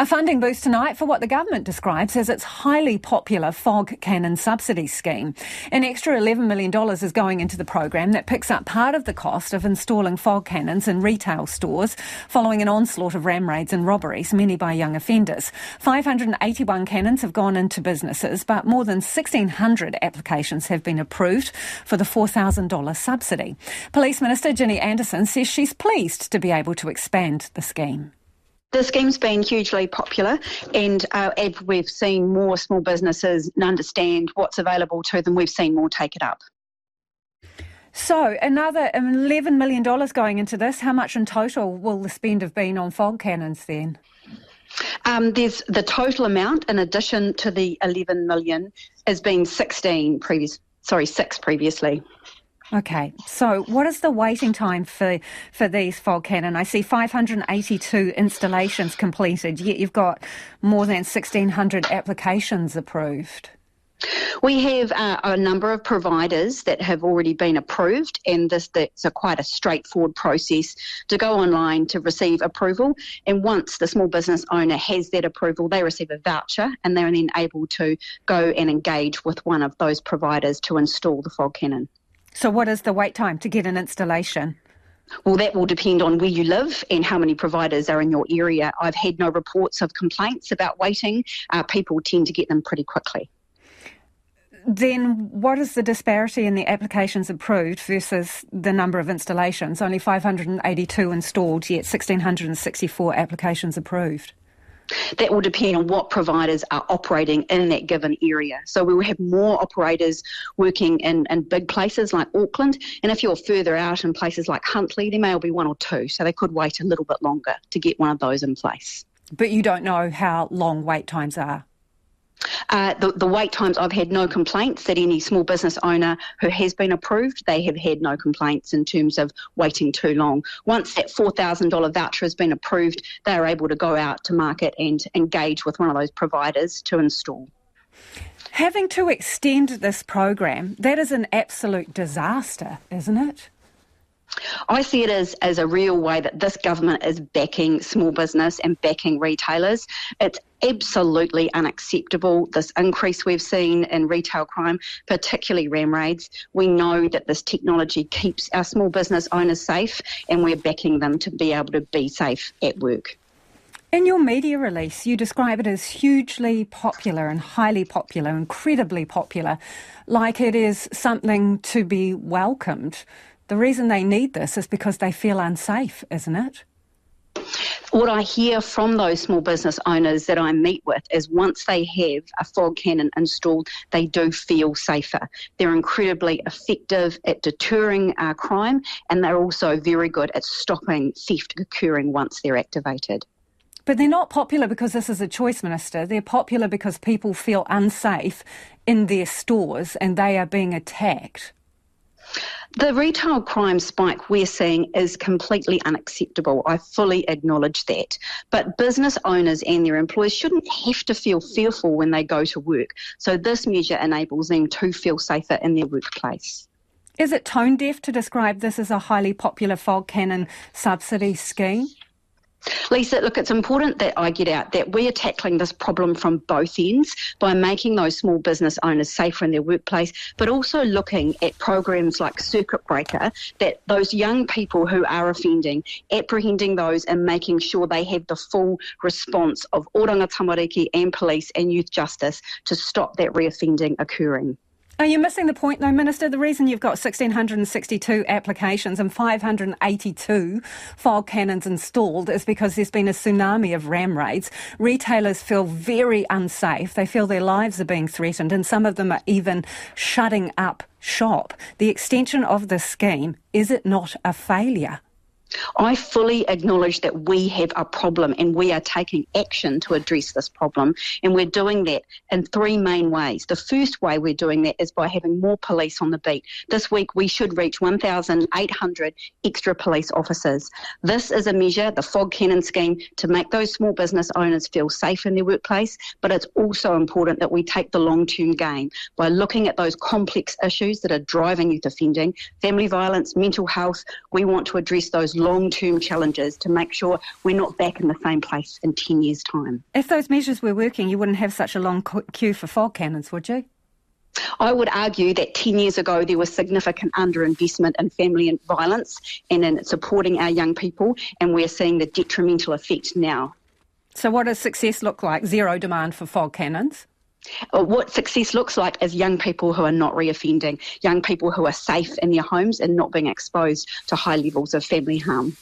A funding boost tonight for what the government describes as its highly popular fog cannon subsidy scheme. An extra $11 million is going into the program that picks up part of the cost of installing fog cannons in retail stores following an onslaught of ram raids and robberies, many by young offenders. 581 cannons have gone into businesses, but more than 1,600 applications have been approved for the $4,000 subsidy. Police Minister Ginny Anderson says she's pleased to be able to expand the scheme. The scheme's been hugely popular, and uh, as we've seen more small businesses understand what's available to them, we've seen more take it up. So, another $11 million going into this. How much in total will the spend have been on fog cannons then? Um, there's the total amount in addition to the 11 million has been 16 previous, sorry, six previously. Okay, so what is the waiting time for for these fog cannon? I see 582 installations completed, yet you've got more than 1,600 applications approved. We have uh, a number of providers that have already been approved, and this that's a quite a straightforward process to go online to receive approval. And once the small business owner has that approval, they receive a voucher, and they're then able to go and engage with one of those providers to install the fog cannon. So, what is the wait time to get an installation? Well, that will depend on where you live and how many providers are in your area. I've had no reports of complaints about waiting. Uh, people tend to get them pretty quickly. Then, what is the disparity in the applications approved versus the number of installations? Only 582 installed, yet 1,664 applications approved. That will depend on what providers are operating in that given area. So we will have more operators working in, in big places like Auckland, and if you're further out in places like Huntly, there may be one or two. So they could wait a little bit longer to get one of those in place. But you don't know how long wait times are? Uh, the, the, wait times, I've had no complaints that any small business owner who has been approved, they have had no complaints in terms of waiting too long. Once that $4,000 voucher has been approved, they are able to go out to market and engage with one of those providers to install. Having to extend this program, that is an absolute disaster, isn't it? I see it as, as a real way that this government is backing small business and backing retailers. It's absolutely unacceptable, this increase we've seen in retail crime, particularly ram raids. We know that this technology keeps our small business owners safe and we're backing them to be able to be safe at work. In your media release, you describe it as hugely popular and highly popular, incredibly popular, like it is something to be welcomed. The reason they need this is because they feel unsafe, isn't it? What I hear from those small business owners that I meet with is once they have a fog cannon installed, they do feel safer. They're incredibly effective at deterring uh, crime and they're also very good at stopping theft occurring once they're activated. But they're not popular because this is a choice, Minister. They're popular because people feel unsafe in their stores and they are being attacked. The retail crime spike we're seeing is completely unacceptable. I fully acknowledge that. But business owners and their employees shouldn't have to feel fearful when they go to work. So this measure enables them to feel safer in their workplace. Is it tone deaf to describe this as a highly popular fog cannon subsidy scheme? Lisa, look, it's important that I get out that we are tackling this problem from both ends by making those small business owners safer in their workplace, but also looking at programs like Circuit Breaker that those young people who are offending, apprehending those and making sure they have the full response of Oranga Tamariki and police and youth justice to stop that reoffending occurring. Are you missing the point, though, Minister? The reason you've got 1,662 applications and 582 fog cannons installed is because there's been a tsunami of ram raids. Retailers feel very unsafe. They feel their lives are being threatened, and some of them are even shutting up shop. The extension of this scheme, is it not a failure? I fully acknowledge that we have a problem and we are taking action to address this problem. And we're doing that in three main ways. The first way we're doing that is by having more police on the beat. This week we should reach 1,800 extra police officers. This is a measure, the fog cannon scheme, to make those small business owners feel safe in their workplace. But it's also important that we take the long term gain by looking at those complex issues that are driving youth offending, family violence, mental health. We want to address those long term challenges to make sure we're not back in the same place in 10 years' time. If those measures were working, you wouldn't have such a long queue for fog cannons, would you? I would argue that 10 years ago there was significant underinvestment in family violence and in supporting our young people, and we're seeing the detrimental effect now. So, what does success look like? Zero demand for fog cannons? Uh, what success looks like is young people who are not reoffending, young people who are safe in their homes and not being exposed to high levels of family harm.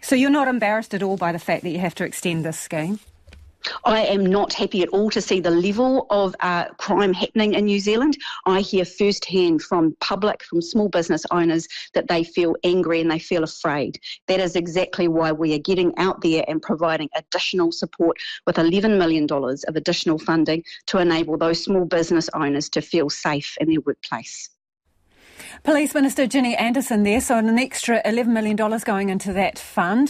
So, you're not embarrassed at all by the fact that you have to extend this scheme? I am not happy at all to see the level of uh, crime happening in New Zealand. I hear firsthand from public, from small business owners, that they feel angry and they feel afraid. That is exactly why we are getting out there and providing additional support with $11 million of additional funding to enable those small business owners to feel safe in their workplace. Police Minister Ginny Anderson there, so an extra $11 million going into that fund.